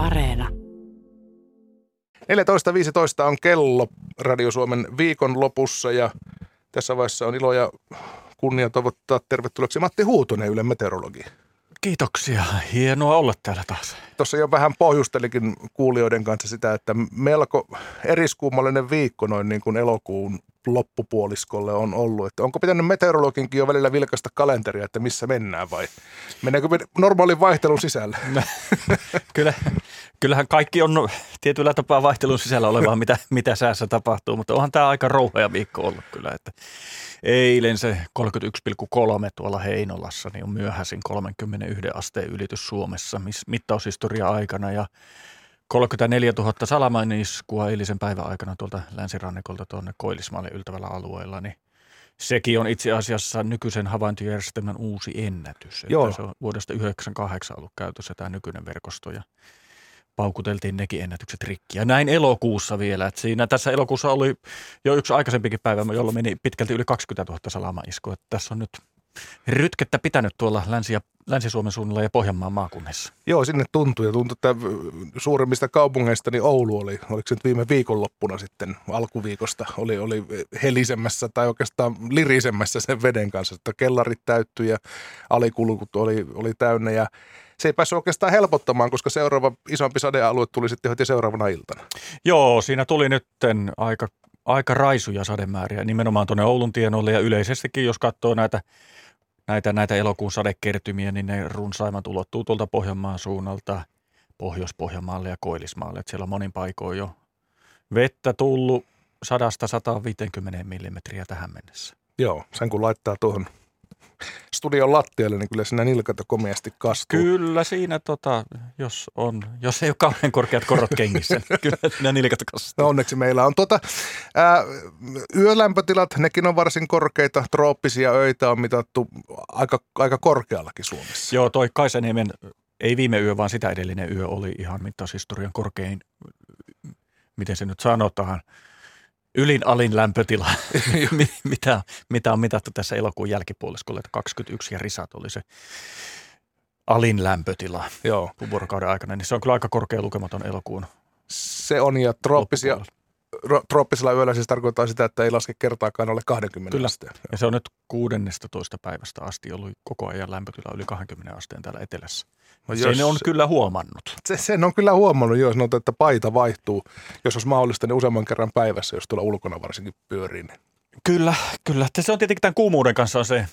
Areena. 14.15 on kello Radio Suomen viikon lopussa ja tässä vaiheessa on ilo ja kunnia toivottaa tervetulleeksi Matti Huutonen Yle Meteorologi. Kiitoksia. Hienoa olla täällä taas. Tuossa jo vähän pohjustelikin kuulijoiden kanssa sitä, että melko eriskummallinen viikko noin niin kuin elokuun loppupuoliskolle on ollut. Että onko pitänyt meteorologinkin jo välillä vilkasta kalenteria, että missä mennään vai mennäänkö me normaalin vaihtelun sisällä? Kyllä, kyllähän kaikki on tietyllä tapaa vaihtelun sisällä olevaa, mitä, mitä säässä tapahtuu, mutta onhan tämä aika rouhea viikko ollut kyllä. Että eilen se 31,3 tuolla Heinolassa niin on myöhäisin 31 asteen ylitys Suomessa mittaushistoria aikana ja 34 000 salamaniskua eilisen päivän aikana tuolta länsirannikolta tuonne Koillismaalle yltävällä alueella, niin sekin on itse asiassa nykyisen havaintojärjestelmän uusi ennätys. Joo. Että se on vuodesta 1998 ollut käytössä tämä nykyinen verkosto ja paukuteltiin nekin ennätykset rikki. Ja näin elokuussa vielä. Että siinä tässä elokuussa oli jo yksi aikaisempikin päivä, jolloin meni pitkälti yli 20 000 salamaiskua. Että tässä on nyt rytkettä pitänyt tuolla Länsi- ja Länsi-Suomen suunnalla ja Pohjanmaan maakunnissa. Joo, sinne tuntui ja tuntui, että suurimmista kaupungeista niin Oulu oli, oliko se nyt viime viikonloppuna sitten alkuviikosta, oli, oli helisemmässä tai oikeastaan lirisemmässä sen veden kanssa, että kellarit täyttyi ja alikulkut oli, oli täynnä ja se ei päässyt oikeastaan helpottamaan, koska seuraava isompi sadealue tuli sitten heti seuraavana iltana. Joo, siinä tuli nyt aika, aika raisuja sademääriä nimenomaan tuonne Oulun tienolle ja yleisestikin, jos katsoo näitä näitä, näitä elokuun sadekertymiä, niin ne runsaimmat ulottuu tuolta Pohjanmaan suunnalta Pohjois-Pohjanmaalle ja Koillismaalle. Että siellä on monin paikoin jo vettä tullut 100-150 millimetriä tähän mennessä. Joo, sen kun laittaa tuohon studion lattialle, niin kyllä siinä nilkata komeasti kastuu. Kyllä siinä, tota, jos, on, jos ei ole kauhean korkeat korot kengissä, niin kyllä nilkata kastuu. No onneksi meillä on. Tuota, ää, yölämpötilat, nekin on varsin korkeita. Trooppisia öitä on mitattu aika, aika korkeallakin Suomessa. Joo, toi Kaisaniemen, ei viime yö, vaan sitä edellinen yö oli ihan mittaushistorian korkein, miten se nyt sanotaan – ylin alin lämpötila, mitä, mitä on mitattu tässä elokuun jälkipuoliskolla, että 21 ja risat oli se alin lämpötila Joo. vuorokauden aikana, niin se on kyllä aika korkea lukematon elokuun. Se on ja trooppisia, trooppisella yöllä siis tarkoittaa sitä, että ei laske kertaakaan alle 20 Kyllä. asteen. Ja se on nyt 16 päivästä asti ollut koko ajan lämpötila yli 20 asteen täällä etelässä. No sen jos, on kyllä huomannut. Se, sen on kyllä huomannut, jos sanotaan, että paita vaihtuu, jos olisi mahdollista, niin useamman kerran päivässä, jos tuolla ulkona varsinkin pyörii. Niin. Kyllä, kyllä. Se on tietenkin tämän kuumuuden kanssa on se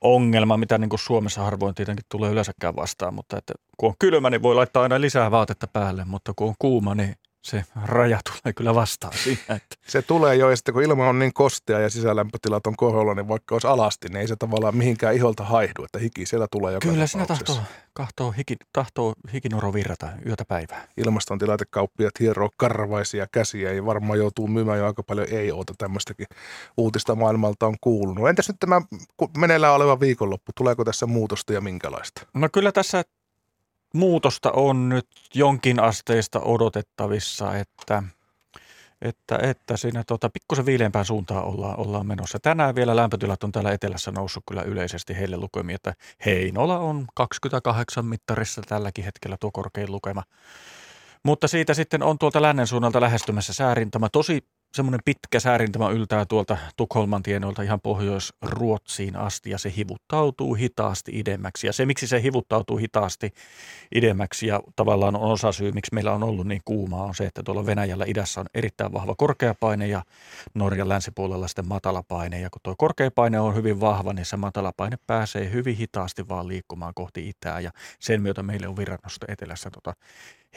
ongelma, mitä niin kuin Suomessa harvoin tietenkin tulee yleensäkään vastaan, mutta että kun on kylmä, niin voi laittaa aina lisää vaatetta päälle, mutta kun on kuuma, niin se raja tulee kyllä vastaan siinä. Että. Se tulee jo, ja sitten kun ilma on niin kostea ja sisälämpötilat on kohdalla, niin vaikka olisi alasti, niin ei se tavallaan mihinkään iholta haihdu, että hiki siellä tulee joka Kyllä siinä tahtoo, kahtoo hiki, tahtoo hikinoro virrata yötä päivää. Ilmastontilaitekauppiat hieroo karvaisia käsiä ja varmaan joutuu myymään jo aika paljon ei-oota tämmöistäkin uutista maailmalta on kuulunut. Entäs nyt tämä meneillään oleva viikonloppu, tuleeko tässä muutosta ja minkälaista? No kyllä tässä muutosta on nyt jonkin asteista odotettavissa, että, että, että siinä tota, pikkusen viileämpään suuntaan ollaan, ollaan menossa. Tänään vielä lämpötilat on täällä etelässä noussut kyllä yleisesti heille lukemiin, että Heinola on 28 mittarissa tälläkin hetkellä tuo korkein lukema. Mutta siitä sitten on tuolta lännen suunnalta lähestymässä säärintama. Tosi semmoinen pitkä säärintama yltää tuolta Tukholman tienoilta ihan Pohjois-Ruotsiin asti ja se hivuttautuu hitaasti idemmäksi. Ja se, miksi se hivuttautuu hitaasti idemmäksi ja tavallaan on osa syy, miksi meillä on ollut niin kuumaa, on se, että tuolla Venäjällä idässä on erittäin vahva korkeapaine ja Norjan länsipuolella sitten matalapaine. Ja kun tuo korkeapaine on hyvin vahva, niin se matalapaine pääsee hyvin hitaasti vaan liikkumaan kohti itää ja sen myötä meille on virrannosta etelässä tota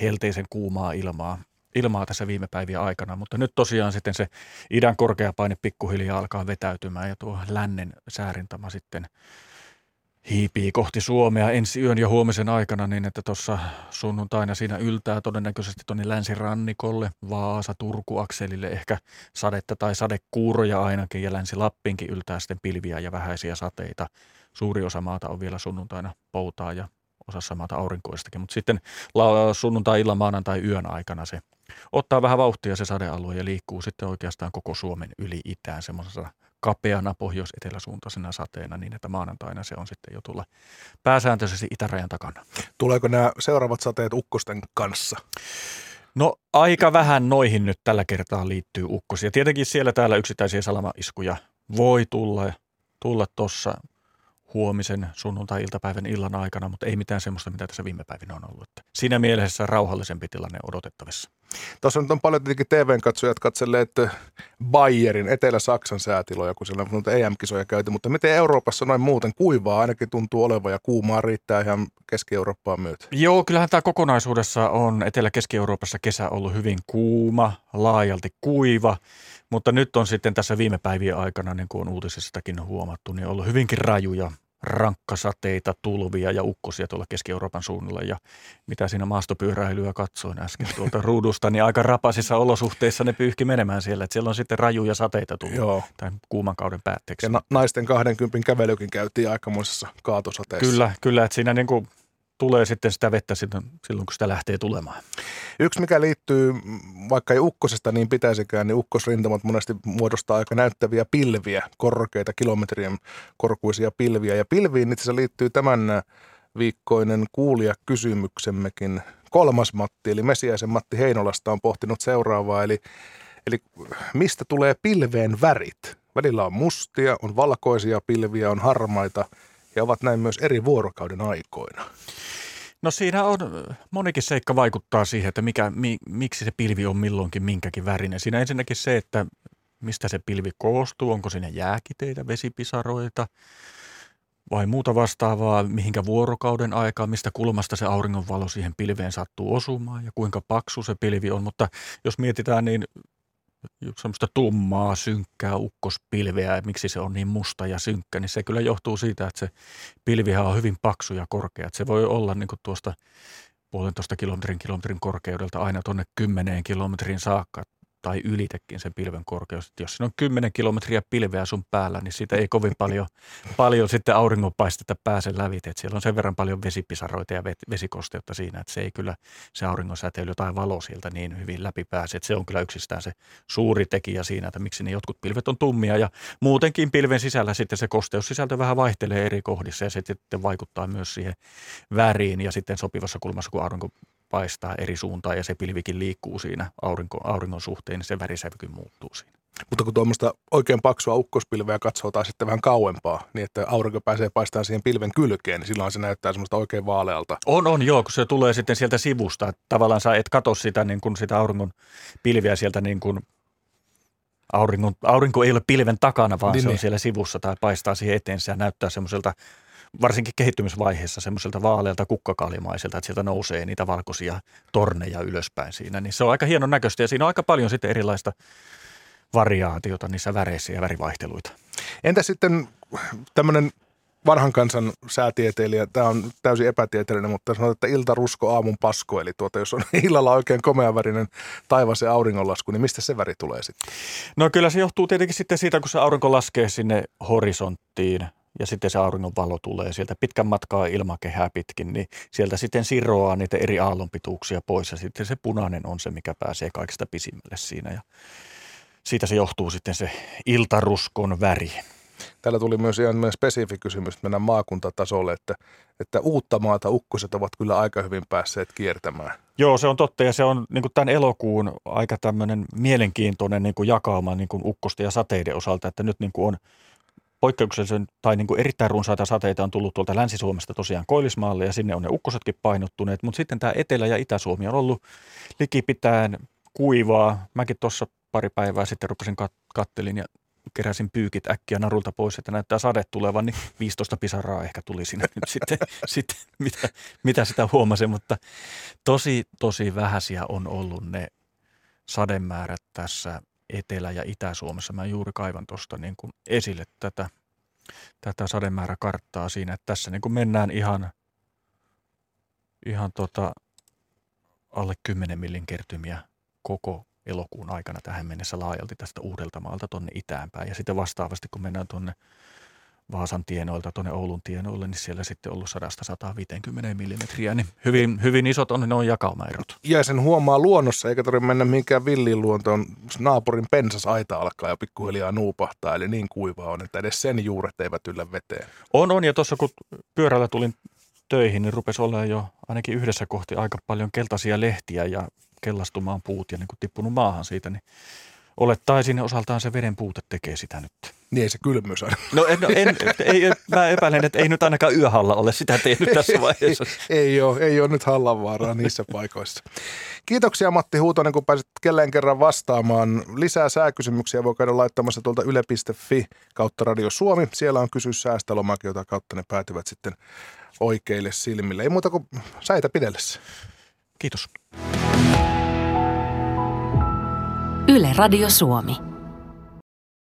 helteisen kuumaa ilmaa ilmaa tässä viime päivien aikana, mutta nyt tosiaan sitten se idän korkeapaine pikkuhiljaa alkaa vetäytymään ja tuo lännen säärintama sitten hiipii kohti Suomea ensi yön ja huomisen aikana niin, että tuossa sunnuntaina siinä yltää todennäköisesti tuonne länsirannikolle, Vaasa, Turku, Akselille ehkä sadetta tai sadekuuroja ainakin ja länsi-Lappinkin yltää sitten pilviä ja vähäisiä sateita. Suuri osa maata on vielä sunnuntaina poutaa ja osassa maata aurinkoistakin, mutta sitten sunnuntai-illan maanantai yön aikana se ottaa vähän vauhtia se sadealue ja liikkuu sitten oikeastaan koko Suomen yli itään semmoisessa kapeana pohjois-eteläsuuntaisena sateena niin, että maanantaina se on sitten jo tulla pääsääntöisesti itärajan takana. Tuleeko nämä seuraavat sateet ukkosten kanssa? No aika vähän noihin nyt tällä kertaa liittyy ukkosia. Tietenkin siellä täällä yksittäisiä salamaiskuja voi tulla tulla tuossa huomisen sunnuntai-iltapäivän illan aikana, mutta ei mitään semmoista, mitä tässä viime päivinä on ollut. Siinä mielessä rauhallisempi tilanne odotettavissa. Tuossa nyt on paljon tietenkin TV-katsojat katselleet Bayerin, Etelä-Saksan säätiloja, kun siellä on EM-kisoja käyty, mutta miten Euroopassa noin muuten kuivaa ainakin tuntuu olevan ja kuumaa riittää ihan Keski-Eurooppaan myötä? Joo, kyllähän tämä kokonaisuudessa on Etelä-Keski-Euroopassa kesä ollut hyvin kuuma, laajalti kuiva. Mutta nyt on sitten tässä viime päivien aikana, niin kuin on uutisistakin huomattu, niin ollut hyvinkin rajuja rankkasateita, tulvia ja ukkosia tuolla Keski-Euroopan suunnalla. Ja mitä siinä maastopyöräilyä katsoin äsken tuolta ruudusta, niin aika rapasissa olosuhteissa ne pyyhki menemään siellä. Että siellä on sitten rajuja sateita tullut Joo. tämän kuuman kauden päätteeksi. Ja na- naisten 20 kävelykin käytiin aikamoisessa kaatosateessa. Kyllä, kyllä että siinä niin kuin tulee sitten sitä vettä silloin, kun sitä lähtee tulemaan. Yksi, mikä liittyy, vaikka ei ukkosesta niin pitäisikään, niin ukkosrintamat monesti muodostaa aika näyttäviä pilviä, korkeita kilometrien korkuisia pilviä. Ja pilviin itse asiassa liittyy tämän viikkoinen kuulijakysymyksemmekin. Kolmas Matti, eli Mesiäisen Matti Heinolasta on pohtinut seuraavaa, eli, eli mistä tulee pilveen värit? Välillä on mustia, on valkoisia pilviä, on harmaita ja ovat näin myös eri vuorokauden aikoina. No siinä on, monikin seikka vaikuttaa siihen, että mikä, mi, miksi se pilvi on milloinkin minkäkin värinen. Siinä ensinnäkin se, että mistä se pilvi koostuu, onko siinä jääkiteitä, vesipisaroita vai muuta vastaavaa, mihinkä vuorokauden aikaa, mistä kulmasta se auringonvalo siihen pilveen sattuu osumaan ja kuinka paksu se pilvi on. Mutta jos mietitään, niin semmoista tummaa, synkkää ukkospilveä, ja miksi se on niin musta ja synkkä, niin se kyllä johtuu siitä, että se pilvihän on hyvin paksu ja korkea. Että se voi olla niin tuosta puolentoista kilometrin kilometrin korkeudelta aina tuonne kymmeneen kilometrin saakka tai ylitekin sen pilven korkeus. Että jos siinä on 10 kilometriä pilveä sun päällä, niin siitä ei kovin paljon, paljon sitten auringonpaistetta pääse lävite. Että siellä on sen verran paljon vesipisaroita ja vesikosteutta siinä, että se ei kyllä se auringonsäteily tai valo sieltä niin hyvin läpi pääse. Että se on kyllä yksistään se suuri tekijä siinä, että miksi ne jotkut pilvet on tummia. Ja muutenkin pilven sisällä sitten se kosteussisältö vähän vaihtelee eri kohdissa ja se sitten vaikuttaa myös siihen väriin ja sitten sopivassa kulmassa, kun aurinko paistaa eri suuntaan ja se pilvikin liikkuu siinä aurinko, auringon suhteen, niin se värisävykin muuttuu siinä. Mutta kun tuommoista oikein paksua ukkospilveä katsotaan sitten vähän kauempaa, niin että aurinko pääsee paistamaan siihen pilven kylkeen, niin silloin se näyttää semmoista oikein vaalealta. On, on, joo, kun se tulee sitten sieltä sivusta. Että tavallaan sä et katso sitä, niin kuin sitä auringon pilviä sieltä niin kuin auringon, aurinko ei ole pilven takana, vaan niin, se on niin. siellä sivussa tai paistaa siihen eteen. Se näyttää semmoiselta varsinkin kehittymisvaiheessa semmoiselta vaalealta kukkakaalimaiselta, että sieltä nousee niitä valkoisia torneja ylöspäin siinä. Niin se on aika hienon näköistä ja siinä on aika paljon sitten erilaista variaatiota niissä väreissä ja värivaihteluita. Entä sitten tämmöinen vanhan kansan säätieteilijä, tämä on täysin epätieteellinen, mutta sanotaan, että iltarusko aamun pasko, eli tuota, jos on illalla oikein komeavärinen taivas ja auringonlasku, niin mistä se väri tulee sitten? No kyllä se johtuu tietenkin sitten siitä, kun se aurinko laskee sinne horisonttiin ja sitten se auringon valo tulee sieltä pitkän matkaa ilmakehää pitkin, niin sieltä sitten siroaa niitä eri aallonpituuksia pois ja sitten se punainen on se, mikä pääsee kaikista pisimmälle siinä ja siitä se johtuu sitten se iltaruskon väri. Täällä tuli myös ihan spesifi kysymys, että mennään maakuntatasolle, että, että uutta maata ukkoset ovat kyllä aika hyvin päässeet kiertämään. Joo, se on totta ja se on niin kuin tämän elokuun aika tämmöinen mielenkiintoinen niin kuin jakauma niin kuin ukkosten ja sateiden osalta, että nyt niin kuin on poikkeuksellisen tai niin kuin erittäin runsaita sateita on tullut tuolta Länsi-Suomesta tosiaan Koillismaalle ja sinne on ne ukkosetkin painottuneet, mutta sitten tämä Etelä- ja Itä-Suomi on ollut likipitään kuivaa. Mäkin tuossa pari päivää sitten rupesin kat- kattelin ja keräsin pyykit äkkiä narulta pois, että näyttää sade tulevan, niin 15 pisaraa ehkä tuli sinne nyt sitten, sitten mitä, mitä sitä huomasin, mutta tosi, tosi vähäisiä on ollut ne sademäärät tässä Etelä- ja Itä-Suomessa. Mä juuri kaivan tuosta niin kuin esille tätä, tätä sademääräkarttaa siinä, että tässä niin kuin mennään ihan, ihan tota, alle 10 millin kertymiä koko elokuun aikana tähän mennessä laajalti tästä Uudeltamaalta tuonne itäänpäin. Ja sitten vastaavasti, kun mennään tuonne Vaasan tienoilta tuonne Oulun tienoille, niin siellä sitten ollut 100-150 millimetriä, niin hyvin, hyvin isot on ne on jakaumaerot. Ja sen huomaa luonnossa, eikä tarvitse mennä mihinkään villiin luontoon. Naapurin pensasaita alkaa jo pikkuhiljaa nuupahtaa, eli niin kuiva on, että edes sen juuret eivät yllä veteen. On, on, ja tuossa kun pyörällä tulin töihin, niin rupesi olemaan jo ainakin yhdessä kohti aika paljon keltaisia lehtiä ja kellastumaan puut ja niin kuin tippunut maahan siitä, niin olettaisin osaltaan se veden puute tekee sitä nyt. Niin ei se kylmyys aina. No, en, no en, ei, mä epäilen, että ei nyt ainakaan yöhalla ole sitä tehnyt tässä vaiheessa. ei, ei, ole, ei ole nyt hallanvaaraa niissä paikoissa. Kiitoksia Matti Huutonen, kun pääsit kelleen kerran vastaamaan. Lisää sääkysymyksiä voi käydä laittamassa tuolta yle.fi kautta Radio Suomi. Siellä on kysy säästölomake, jota kautta ne päätyvät sitten oikeille silmille. Ei muuta kuin säitä pidellessä. Kiitos. Yle Radio Suomi.